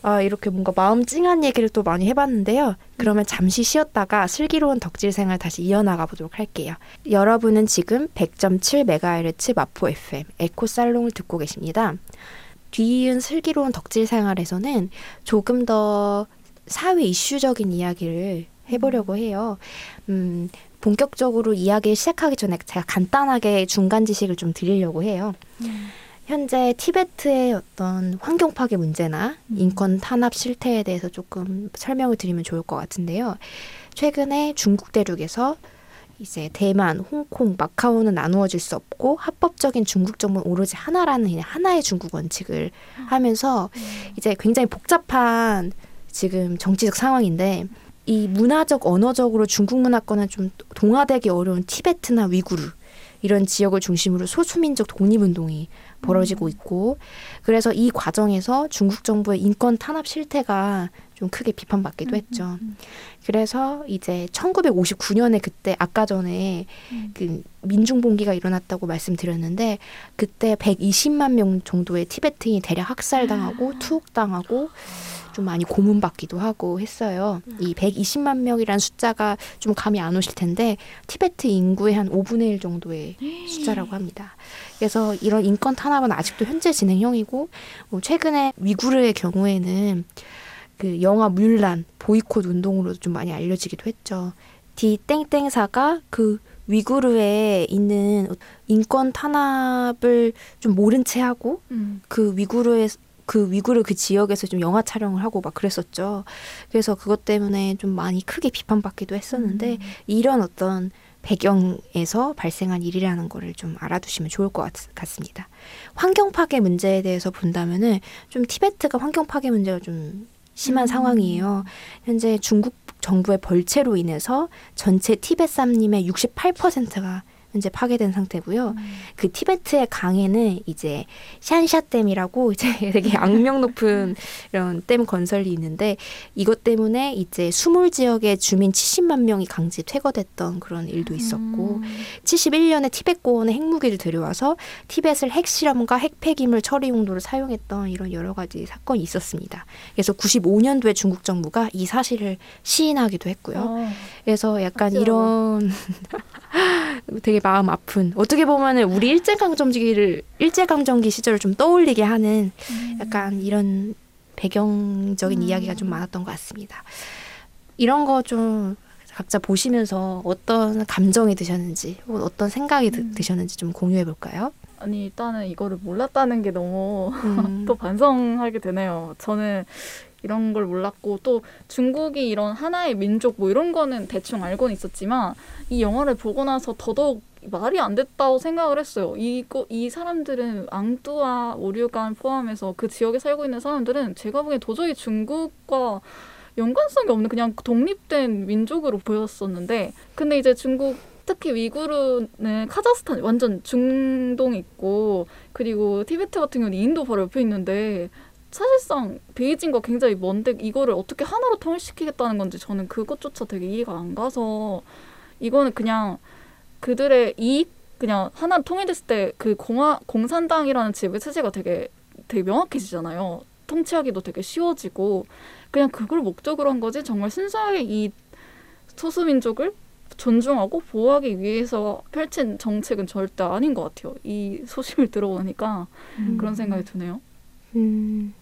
음. 아, 이렇게 뭔가 마음 찡한 얘기를 또 많이 해봤는데요. 그러면 잠시 쉬었다가 슬기로운 덕질 생활 다시 이어나가 보도록 할게요. 여러분은 지금 100.7MHz 마포 FM 에코 살롱을 듣고 계십니다. 뒤이은 슬기로운 덕질 생활에서는 조금 더 사회 이슈적인 이야기를 해보려고 해요. 음, 본격적으로 이야기를 시작하기 전에 제가 간단하게 중간 지식을 좀 드리려고 해요. 음. 현재 티베트의 어떤 환경 파괴 문제나 음. 인권 탄압 실태에 대해서 조금 설명을 드리면 좋을 것 같은데요. 최근에 중국 대륙에서 이제 대만, 홍콩, 마카오는 나누어질 수 없고 합법적인 중국 정부는 오로지 하나라는 하나의 중국 원칙을 하면서 음. 이제 굉장히 복잡한 지금 정치적 상황인데 이 문화적 언어적으로 중국 문화권은 좀 동화되기 어려운 티베트나 위구르 이런 지역을 중심으로 소수민족 독립운동이 벌어지고 음. 있고 그래서 이 과정에서 중국 정부의 인권 탄압 실태가 좀 크게 비판받기도 음, 했죠. 음, 그래서 이제 1959년에 그때 아까 전에 그 민중 봉기가 일어났다고 말씀드렸는데 그때 120만 명 정도의 티베트인이 대략 학살당하고 아. 투옥당하고 좀 많이 고문받기도 하고 했어요. 이 120만 명이란 숫자가 좀 감이 안 오실 텐데 티베트 인구의 한 5분의 1 정도의 숫자라고 합니다. 그래서 이런 인권 탄압은 아직도 현재 진행형이고 뭐 최근에 위구르의 경우에는 그 영화 물란 보이콧 운동으로 좀 많이 알려지기도 했죠. 디 땡땡사가 그 위구르에 있는 인권 탄압을 좀 모른 채 하고 음. 그 위구르에 그 위구르 그 지역에서 좀 영화 촬영을 하고 막 그랬었죠. 그래서 그것 때문에 좀 많이 크게 비판받기도 했었는데 음. 이런 어떤 배경에서 발생한 일이라는 거를 좀 알아두시면 좋을 것 같, 습니다 환경 파괴 문제에 대해서 본다면은 좀 티베트가 환경 파괴 문제가 좀 심한 음. 상황이에요. 현재 중국 정부의 벌채로 인해서 전체 티베트 쌈님의 68%가 현재 파괴된 상태고요. 음. 그 티베트의 강에는 이제 샨샤댐이라고 이제 되게 악명 높은 이런 댐 건설이 있는데 이것 때문에 이제 수몰 지역의 주민 70만 명이 강제 퇴거됐던 그런 일도 있었고 음. 71년에 티베트 고원에 핵무기를 들여와서 티베트를 핵실험과 핵폐기물 처리 용도로 사용했던 이런 여러 가지 사건이 있었습니다. 그래서 95년도에 중국 정부가 이 사실을 시인하기도 했고요. 어. 그래서 약간 이런 되게 마음 아픈 어떻게 보면은 우리 일제강점기를 일제강점기 시절을 좀 떠올리게 하는 음. 약간 이런 배경적인 음. 이야기가 좀 많았던 것 같습니다. 이런 거 좀 각자 보시면서 어떤 감정이 드셨는지 어떤 생각이 음. 드셨는지 좀 공유해 볼까요? 아니 일단은 이거를 몰랐다는 게 너무 음. 또 반성하게 되네요. 저는 이런 걸 몰랐고 또 중국이 이런 하나의 민족 뭐 이런 거는 대충 알고는 있었지만 이 영화를 보고 나서 더더욱 말이 안 됐다고 생각을 했어요. 이거 이 사람들은 앙뚜와 오류간 포함해서 그 지역에 살고 있는 사람들은 제가 보기엔 도저히 중국과 연관성이 없는 그냥 독립된 민족으로 보였었는데 근데 이제 중국 특히 위구르는 카자흐스탄 완전 중동 있고 그리고 티베트 같은 경우는 인도 바로 옆에 있는데 사실상 베이징과 굉장히 먼데 이거를 어떻게 하나로 통일시키겠다는 건지 저는 그것조차 되게 이해가 안 가서 이거는 그냥 그들의 이익 그냥 하나 통일됐을 때 그 공화 공산당이라는 지배 체제가 되게 되게 명확해지잖아요. 통치하기도 되게 쉬워지고 그냥 그걸 목적으로 한 거지 정말 순수하게 이 소수 민족을 존중하고 보호하기 위해서 펼친 정책은 절대 아닌 것 같아요. 이 소식을 들어보니까 음. 그런 생각이 드네요. 음.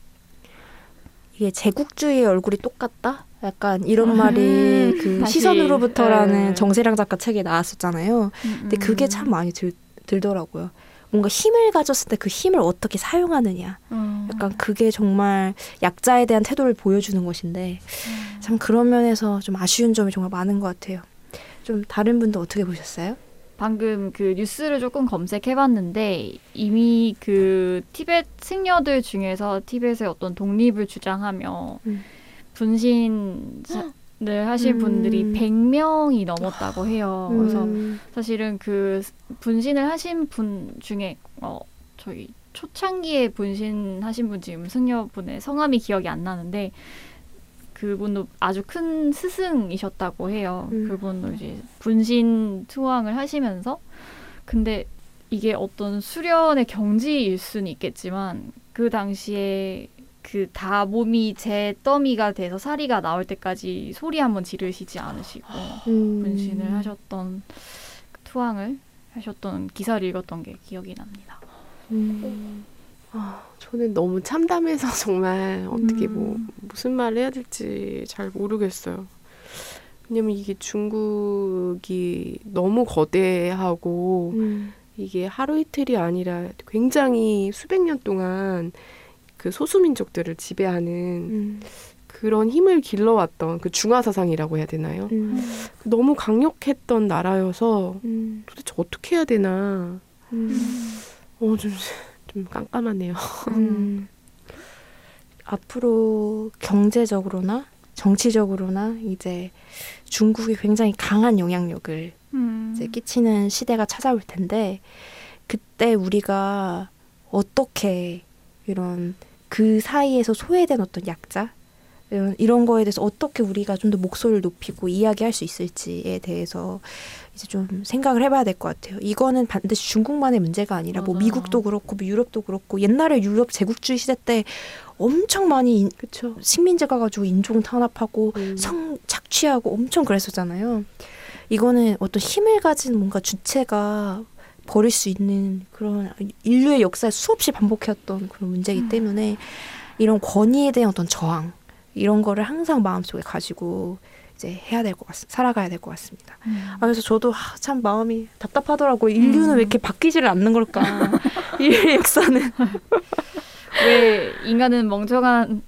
이게 제국주의의 얼굴이 똑같다? 약간 이런 음, 말이 그 시선으로부터라는 네. 정세랑 작가 책에 나왔었잖아요. 음, 근데 그게 참 많이 들, 들더라고요. 뭔가 힘을 가졌을 때 그 힘을 어떻게 사용하느냐. 음. 약간 그게 정말 약자에 대한 태도를 보여주는 것인데 음. 참 그런 면에서 좀 아쉬운 점이 정말 많은 것 같아요. 좀 다른 분도 어떻게 보셨어요? 방금 그 뉴스를 조금 검색해봤는데 이미 그 티벳 승려들 중에서 티벳의 어떤 독립을 주장하며 음. 분신을 하신 음. 분들이 100명이 넘었다고 해요. 음. 그래서 사실은 그 분신을 하신 분 중에 어 저희 초창기에 분신하신 분 지금 승려분의 성함이 기억이 안 나는데 그분도 아주 큰 스승이셨다고 해요. 음. 그분도 이제 분신 투항을 하시면서 근데 이게 어떤 수련의 경지일 수는 있겠지만 그 당시에 그 다 몸이 제 더미가 돼서 사리가 나올 때까지 소리 한번 지르시지 않으시고 음. 분신을 하셨던 그 투항을 하셨던 기사를 읽었던 게 기억이 납니다. 음. 아, 저는 너무 참담해서 정말 어떻게 뭐 음. 무슨 말을 해야 될지 잘 모르겠어요. 왜냐면 이게 중국이 너무 거대하고 음. 이게 하루 이틀이 아니라 굉장히 수백 년 동안 그 소수민족들을 지배하는 음. 그런 힘을 길러왔던 그 중화사상이라고 해야 되나요? 음. 너무 강력했던 나라여서 음. 도대체 어떻게 해야 되나 음. 어, 좀, 좀 깜깜하네요. 음. 앞으로 경제적으로나 정치적으로나 이제 중국이 굉장히 강한 영향력을 음. 이제 끼치는 시대가 찾아올 텐데 그때 우리가 어떻게 이런 그 사이에서 소외된 어떤 약자 이런 이런 거에 대해서 어떻게 우리가 좀 더 목소리를 높이고 이야기할 수 있을지에 대해서 이제 좀 생각을 해봐야 될 것 같아요. 이거는 반드시 중국만의 문제가 아니라 뭐 맞아요. 미국도 그렇고 뭐 유럽도 그렇고 옛날에 유럽 제국주의 시대 때 엄청 많이 인- 그쵸. 식민지 가가지고 인종 탄압하고 음. 성 착취하고 엄청 그랬었잖아요. 이거는 어떤 힘을 가진 뭔가 주체가 버릴 수 있는 그런 인류의 역사에 수없이 반복해왔던 그런 문제이기 음. 때문에 이런 권위에 대한 어떤 저항 이런 거를 항상 마음속에 가지고 이제 해야 될 것 같습니다. 살아가야 될 것 같습니다. 음. 아, 그래서 저도 아, 참 마음이 답답하더라고요. 인류는 음. 왜 이렇게 바뀌지를 않는 걸까? 인류의 역사는 왜 인간은 멍청한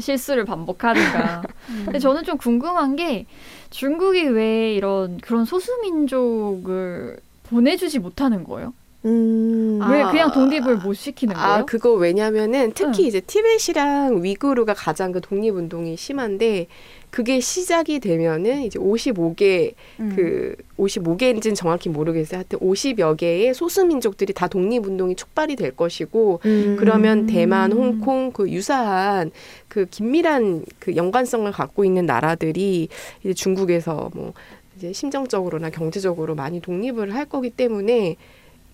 실수를 반복하는가. 근데 저는 좀 궁금한 게 중국이 왜 이런 그런 소수민족을 보내주지 못하는 거예요? 음, 왜 아, 그냥 독립을 못 시키는 거예요? 아, 그거 왜냐면은 특히 응. 이제 티벳이랑 위구르가 가장 그 독립 운동이 심한데 그게 시작이 되면은 이제 55개 음. 그 55개인지는 정확히 모르겠어요. 하여튼 50여 개의 소수 민족들이 다 독립 운동이 촉발이 될 것이고 음. 그러면 대만, 홍콩 그 유사한 그 긴밀한 그 연관성을 갖고 있는 나라들이 이제 중국에서 뭐 이제 심정적으로나 경제적으로 많이 독립을 할 거기 때문에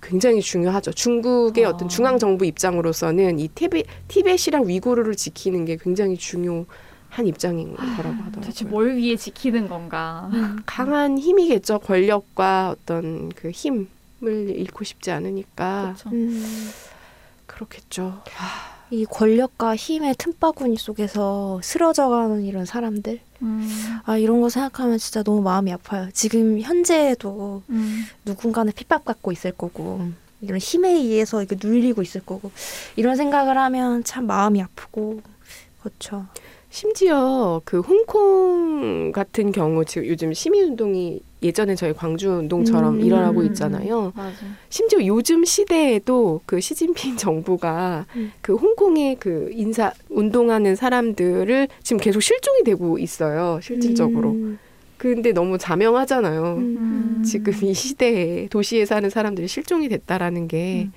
굉장히 중요하죠. 중국의 아. 어떤 중앙 정부 입장으로서는 이 티베, 티벳이랑 위구르를 지키는 게 굉장히 중요 한 입장인 거라고 하더라고요. 대체 뭘 위해 지키는 건가? 강한 힘이겠죠. 권력과 어떤 그 힘을 잃고 싶지 않으니까 그렇죠. 음. 그렇겠죠. 이 권력과 힘의 틈바구니 속에서 쓰러져가는 이런 사람들 음. 아 이런 거 생각하면 진짜 너무 마음이 아파요. 지금 현재에도 음. 누군가는 핍박받고 있을 거고 이런 힘에 의해서 이렇게 눌리고 있을 거고 이런 생각을 하면 참 마음이 아프고 그렇죠. 심지어 그 홍콩 같은 경우 지금 요즘 시민운동이 예전에 저희 광주운동처럼 음. 일어나고 음. 있잖아요. 맞아. 심지어 요즘 시대에도 그 시진핑 정부가 음. 그 홍콩의 그 인사 운동하는 사람들을 지금 계속 실종이 되고 있어요. 실질적으로. 음. 근데 너무 자명하잖아요. 음. 지금 이 시대에 도시에 사는 사람들이 실종이 됐다라는 게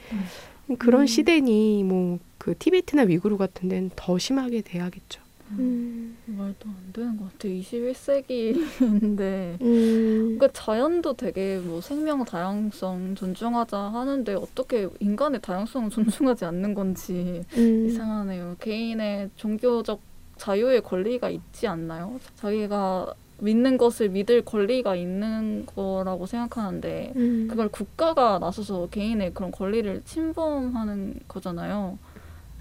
그런 음. 시대니 뭐 그 티베트나 위구르 같은 데는 더 심하게 돼야겠죠. 음. 말도 안 되는 것 같아. 21세기인데. 음. 그러니까 자연도 되게 뭐 생명 다양성 존중하자 하는데 어떻게 인간의 다양성을 존중하지 않는 건지 음. 이상하네요. 개인의 종교적 자유의 권리가 있지 않나요? 자기가 믿는 것을 믿을 권리가 있는 거라고 생각하는데 음. 그걸 국가가 나서서 개인의 그런 권리를 침범하는 거잖아요.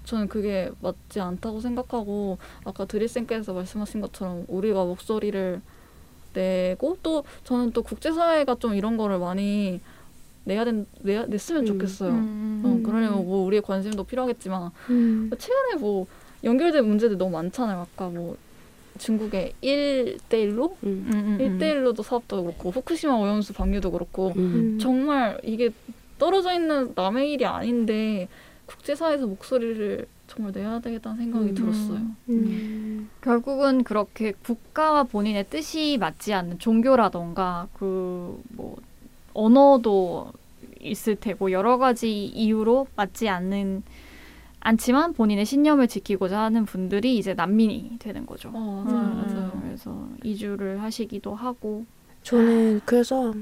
저는 그게 맞지 않다고 생각하고 아까 드리쌤께서 말씀하신 것처럼 우리가 목소리를 내고 또 저는 또 국제사회가 좀 이런 거를 많이 내야 된 내야 냈으면 음. 좋겠어요. 음. 어, 그러려면 뭐 우리의 관심도 필요하겠지만 음. 최근에 뭐 연결된 문제들 너무 많잖아요. 아까 뭐 중국의 1대1로 음. 음, 음, 음. 1대1로도 사업도 그렇고 후쿠시마 오염수 방류도 그렇고 음. 정말 이게 떨어져 있는 남의 일이 아닌데 국제사회에서 목소리를 정말 내야 되겠다는 생각이 음. 들었어요. 음. 결국은 그렇게 국가와 본인의 뜻이 맞지 않는 종교라던가 그 뭐 언어도 있을 테고 여러 가지 이유로 맞지 않는 않지만 본인의 신념을 지키고자 하는 분들이 이제 난민이 되는 거죠. 어, 음, 맞아요, 맞아요. 그래서 이주를 하시기도 하고 저는 그래서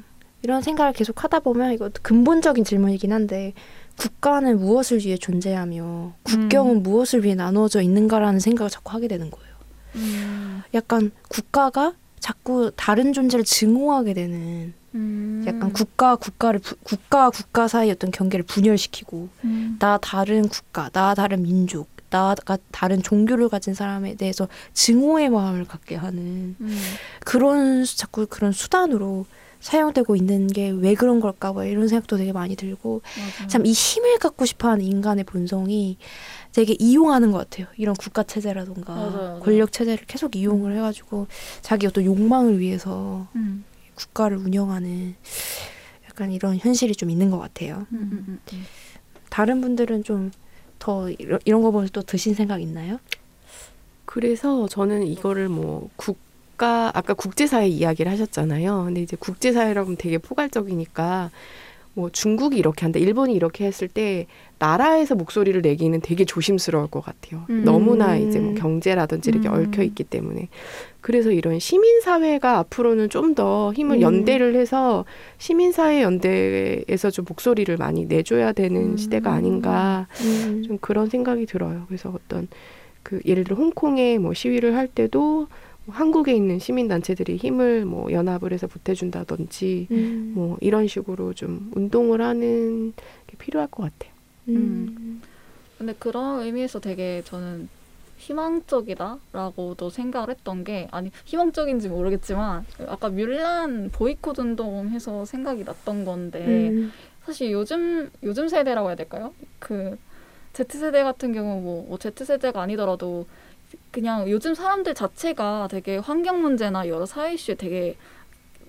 이런 생각을 계속 하다 보면 이것도 근본적인 질문이긴 한데 국가는 무엇을 위해 존재하며 국경은 무엇을 위해 나누어져 있는가라는 생각을 자꾸 하게 되는 거예요. 음. 약간 국가가 자꾸 다른 존재를 증오하게 되는 음. 약간 국가 국가를 부, 국가 국가 사이 어떤 경계를 분열시키고 음. 나 다른 국가 나 다른 민족 나가 다른 종교를 가진 사람에 대해서 증오의 마음을 갖게 하는 음. 그런 수- 자꾸 그런 수단으로 사용되고 있는 게 왜 그런 걸까 뭐 이런 생각도 되게 많이 들고. 참 이 힘을 갖고 싶어하는 인간의 본성이 되게 이용하는 것 같아요. 이런 국가 체제라던가 맞아요. 권력 체제를 계속 이용을 해가지고 자기 어떤 욕망을 위해서 음. 국가를 운영하는 약간 이런 현실이 좀 있는 것 같아요. 음, 음, 음, 음. 다른 분들은 좀 더 이런, 이런 거 보면서 또 드신 생각 있나요? 그래서 저는 이거를 뭐 국 가 아까 국제사회 이야기를 하셨잖아요. 근데 이제 국제사회라고 하면 되게 포괄적이니까 뭐 중국이 이렇게 한다, 일본이 이렇게 했을 때 나라에서 목소리를 내기는 되게 조심스러울 것 같아요. 음. 너무나 이제 뭐 경제라든지 이렇게 음. 얽혀 있기 때문에 그래서 이런 시민 사회가 앞으로는 좀 더 힘을 음. 연대를 해서 시민 사회 연대에서 좀 목소리를 많이 내줘야 되는 음. 시대가 아닌가 음. 좀 그런 생각이 들어요. 그래서 어떤 그 예를 들어 홍콩에 뭐 시위를 할 때도 뭐 한국에 있는 시민 단체들이 힘을 뭐 연합을 해서 보태준다든지 음. 뭐 이런 식으로 좀 운동을 하는 게 필요할 것 같아요. 음. 근데 그런 의미에서 되게 저는 희망적이다라고도 생각을 했던 게 아니 희망적인지 모르겠지만 아까 뮬란 보이콧 운동해서 생각이 났던 건데 음. 사실 요즘 요즘 세대라고 해야 될까요? 그 Z 세대 같은 경우 뭐, 뭐 Z 세대가 아니더라도 그냥 요즘 사람들 자체가 되게 환경 문제나 여러 사회 이슈에 되게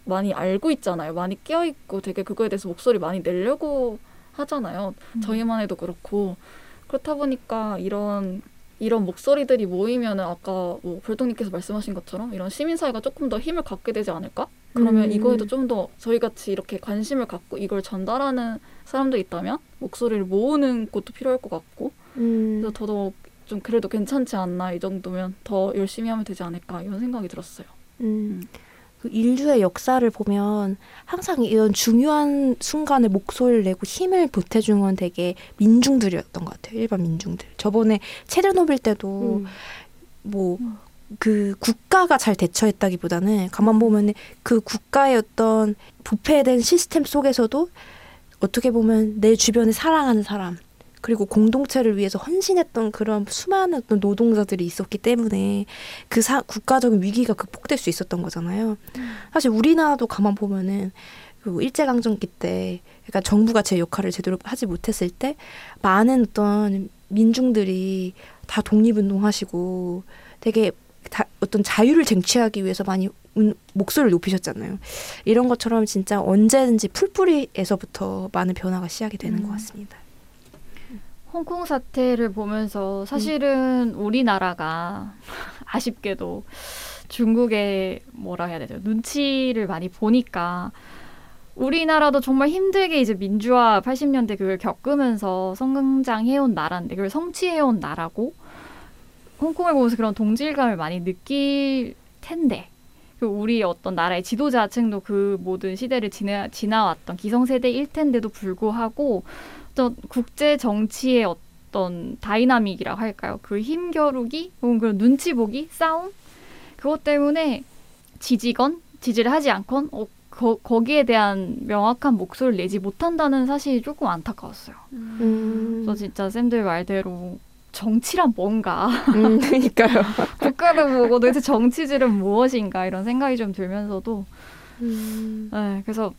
많이 알고 있잖아요. 많이 깨어 있고 되게 그거에 대해서 목소리 많이 내려고 하잖아요. 저희만 해도 그렇고 그렇다 보니까 이런 이런 목소리들이 모이면은 아까 뭐 별동님께서 말씀하신 것처럼 이런 시민사회가 조금 더 힘을 갖게 되지 않을까? 그러면 음. 이거에도 좀 더 저희 같이 이렇게 관심을 갖고 이걸 전달하는 사람들 있다면 목소리를 모으는 것도 필요할 것 같고 음. 그래서 더더욱 좀 그래도 괜찮지 않나 이 정도면 더 열심히 하면 되지 않을까 이런 생각이 들었어요. 음. 그 인류의 역사를 보면 항상 이런 중요한 순간에 목소리를 내고 힘을 보태준 건 되게 민중들이었던 것 같아요. 일반 민중들. 저번에 체르노빌 때도 음. 뭐그 국가가 잘 대처했다기보다는 가만 보면 그 국가의 어떤 부패된 시스템 속에서도 어떻게 보면 내 주변에 사랑하는 사람 그리고 공동체를 위해서 헌신했던 그런 수많은 어떤 노동자들이 있었기 때문에 그 사, 국가적인 위기가 극복될 수 있었던 거잖아요. 사실 우리나라도 가만 보면은 그 일제강점기 때 그러니까 정부가 제 역할을 제대로 하지 못했을 때 많은 어떤 민중들이 다 독립운동하시고 되게 다 어떤 자유를 쟁취하기 위해서 많이 운- 목소리를 높이셨잖아요. 이런 것처럼 진짜 언제든지 풀뿌리에서부터 많은 변화가 시작이 되는 음. 것 같습니다. 홍콩 사태를 보면서 사실은 우리나라가 아쉽게도 중국의 뭐라 해야 되죠? 눈치를 많이 보니까 우리나라도 정말 힘들게 이제 민주화 80년대 그걸 겪으면서 성장해온 나라인데 그걸 성취해온 나라고 홍콩을 보면서 그런 동질감을 많이 느낄 텐데 그 우리 어떤 나라의 지도자층도 그 모든 시대를 지나, 지나왔던 기성세대일 텐데도 불구하고 어떤 국제 정치의 어떤 dynamic이라고 할까요? 그 힘겨루기, 혹은 그런 눈치 보기, 싸움 그것 때문에 지지건 지지를 하지 않건 어, 거, 거기에 대한 명확한 목소리를 내지 못한다는 사실이 조금 안타까웠어요. 음, 그래서 진짜 쌤들 말대로 정치란 뭔가 음, 그러니까요. 국가를 보고 도대체 정치질은 무엇인가 이런 생각이 좀 들면서도 음, 네, 그래서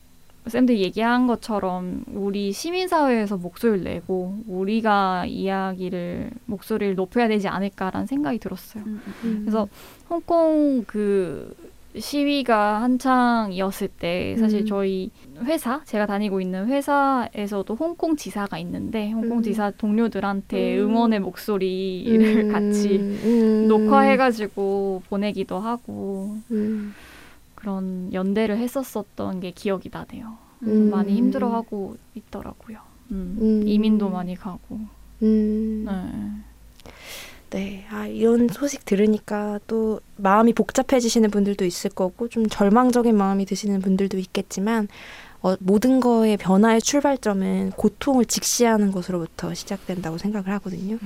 쌤들이 얘기한 것처럼 우리 시민사회에서 목소리를 내고 우리가 이야기를 목소리를 높여야 되지 않을까라는 생각이 들었어요. 음. 그래서 홍콩 그 시위가 한창이었을 때 사실 음. 저희 회사 제가 다니고 있는 회사에서도 홍콩 지사가 있는데 홍콩 음. 지사 동료들한테 음. 응원의 목소리를 음, 같이 음, 녹화해가지고 보내기도 하고 음, 그런 연대를 했었었던 게 기억이 나네요. 음. 많이 힘들어하고 있더라고요. 음. 음. 이민도 많이 가고. 음. 네. 네, 아, 이런 소식 들으니까 또 마음이 복잡해지시는 분들도 있을 거고 좀 절망적인 마음이 드시는 분들도 있겠지만 어, 모든 거의 변화의 출발점은 고통을 직시하는 것으로부터 시작된다고 생각을 하거든요.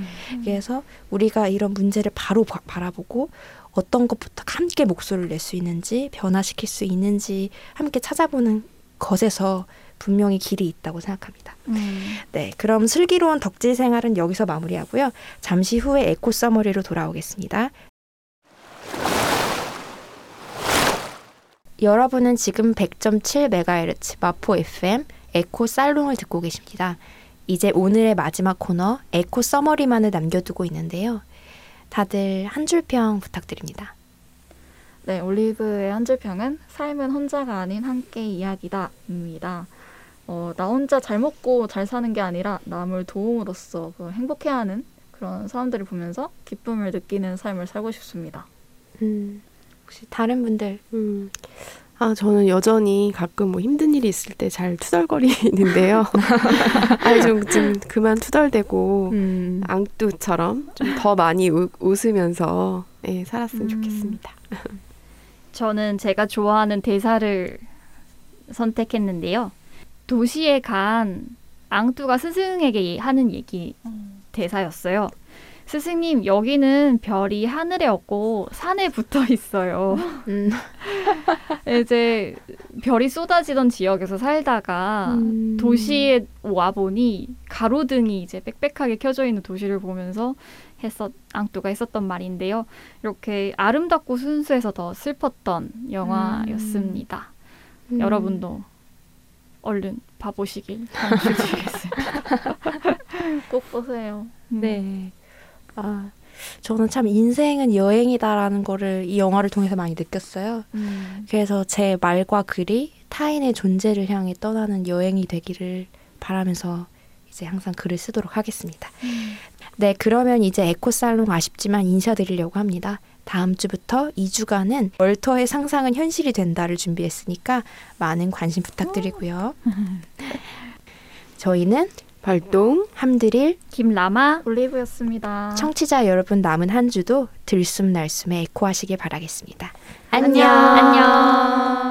그래서 우리가 이런 문제를 바로 바, 바라보고 어떤 것부터 함께 목소리를 낼 수 있는지 변화시킬 수 있는지 함께 찾아보는 것에서 분명히 길이 있다고 생각합니다. 음. 네, 그럼 슬기로운 덕질 생활은 여기서 마무리하고요. 잠시 후에 eco summary로 돌아오겠습니다. 여러분은 지금 100.7MHz 마포 FM 에코 살롱을 듣고 계십니다. 이제 오늘의 마지막 코너 eco summary만을 남겨두고 있는데요. 다들 한 줄평 부탁드립니다. 네, 올리브의 한 줄평은 삶은 혼자가 아닌 함께 이야기다입니다. 어, 나 혼자 잘 먹고 잘 사는 게 아니라 남을 도움으로써 그 행복해하는 그런 사람들을 보면서 기쁨을 느끼는 삶을 살고 싶습니다. 음, 혹시 다른 분들 음. 아, 저는 여전히 가끔 뭐 힘든 일이 있을 때 잘 투덜거리는데요. 아, 좀, 좀 그만 투덜대고 음, 앙뚜처럼 좀 더 많이 우, 웃으면서 예, 살았으면 음. 좋겠습니다. 저는 제가 좋아하는 대사를 선택했는데요. 도시에 간 앙뚜가 스승에게 하는 얘기 대사였어요. 스승님, 여기는 별이 하늘에 없고 산에 붙어 있어요. 음, 이제 별이 쏟아지던 지역에서 살다가 음. 도시에 와 보니 가로등이 이제 빽빽하게 켜져 있는 도시를 보면서 했었 앙뚜가 했었던 말인데요. 이렇게 아름답고 순수해서 더 슬펐던 영화였습니다. 음. 여러분도 얼른 봐보시길 강추드리겠습니다. 꼭 보세요. 네. 아, 저는 참 인생은 여행이다라는 거를 이 영화를 통해서 많이 느꼈어요. 음. 그래서 제 말과 글이 타인의 존재를 향해 떠나는 여행이 되기를 바라면서 이제 항상 글을 쓰도록 하겠습니다. 네, 그러면 이제 에코살롱 아쉽지만 인사드리려고 합니다. 다음 주부터 2주간은 월터의 상상은 현실이 된다를 준비했으니까 많은 관심 부탁드리고요. 저희는 발동 함드릴 김라마 올리브였습니다. 청취자 여러분 남은 한 주도 들숨날숨에 에코하시길 바라겠습니다. 안녕. 안녕.